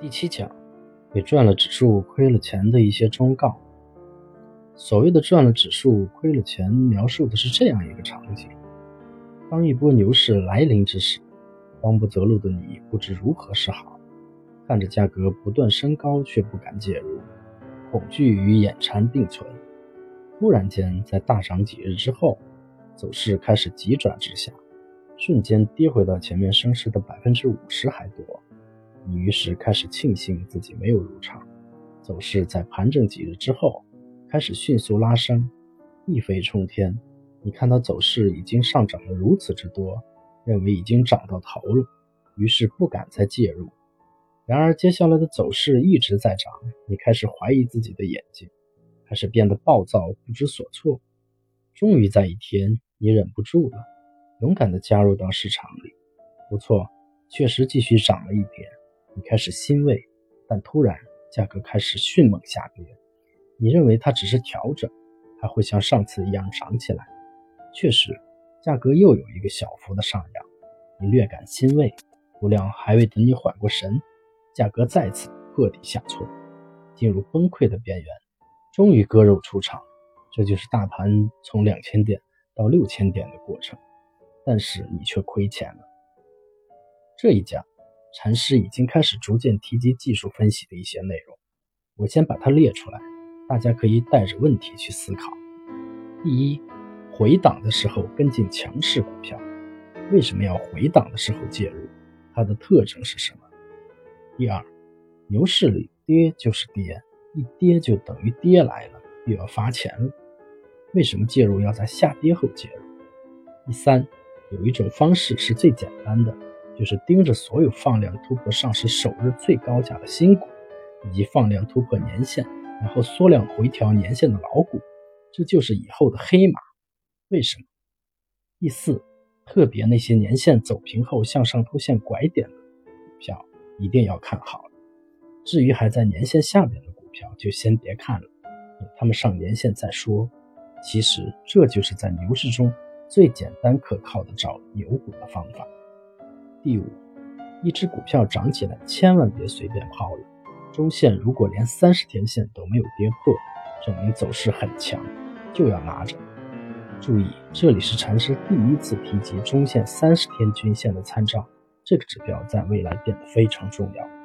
第七讲，给赚了指数亏了钱的一些忠告。所谓的赚了指数亏了钱，描述的是这样一个场景：当一波牛市来临之时，慌不择路的你不知如何是好，看着价格不断升高却不敢介入，恐惧与眼馋并存。突然间，在大涨几日之后，走势开始急转直下，瞬间跌回到前面升势的百分之五十还多。你于是开始庆幸自己没有入场，走势在盘整几日之后开始迅速拉升，一飞冲天。你看到走势已经上涨了如此之多，认为已经涨到头了，于是不敢再介入。然而接下来的走势一直在涨，你开始怀疑自己的眼睛，开始变得暴躁不知所措。终于在一天，你忍不住了，勇敢地加入到市场里。不错，确实继续涨了一点。你开始欣慰，但突然价格开始迅猛下跌。你认为它只是调整，还会像上次一样涨起来。确实，价格又有一个小幅的上扬，你略感欣慰。不料还未等你缓过神，价格再次破底下挫，进入崩溃的边缘，终于割肉出场。这就是大盘从两千点到六千点的过程。但是你却亏钱了。这一讲。禅师已经开始逐渐提及技术分析的一些内容，我先把它列出来，大家可以带着问题去思考。第一，回档的时候跟进强势股票，为什么要回档的时候介入？它的特征是什么？第二，牛市里跌就是跌，一跌就等于跌来了，又要罚钱了，为什么介入要在下跌后介入？第三，有一种方式是最简单的。就是盯着所有放量突破上市首日最高价的新股，以及放量突破年线，然后缩量回调年线的老股，这就是以后的黑马。为什么？第四，特别那些年线走平后向上出现拐点的股票，一定要看好了。至于还在年线下边的股票，就先别看了，等他们上年线再说。其实这就是在牛市中最简单可靠的找牛股的方法。第五，一只股票涨起来，千万别随便抛了。中线如果连三十天线都没有跌破，证明走势很强，就要拿着。注意，这里是禅师第一次提及中线三十天均线的参照，这个指标在未来变得非常重要。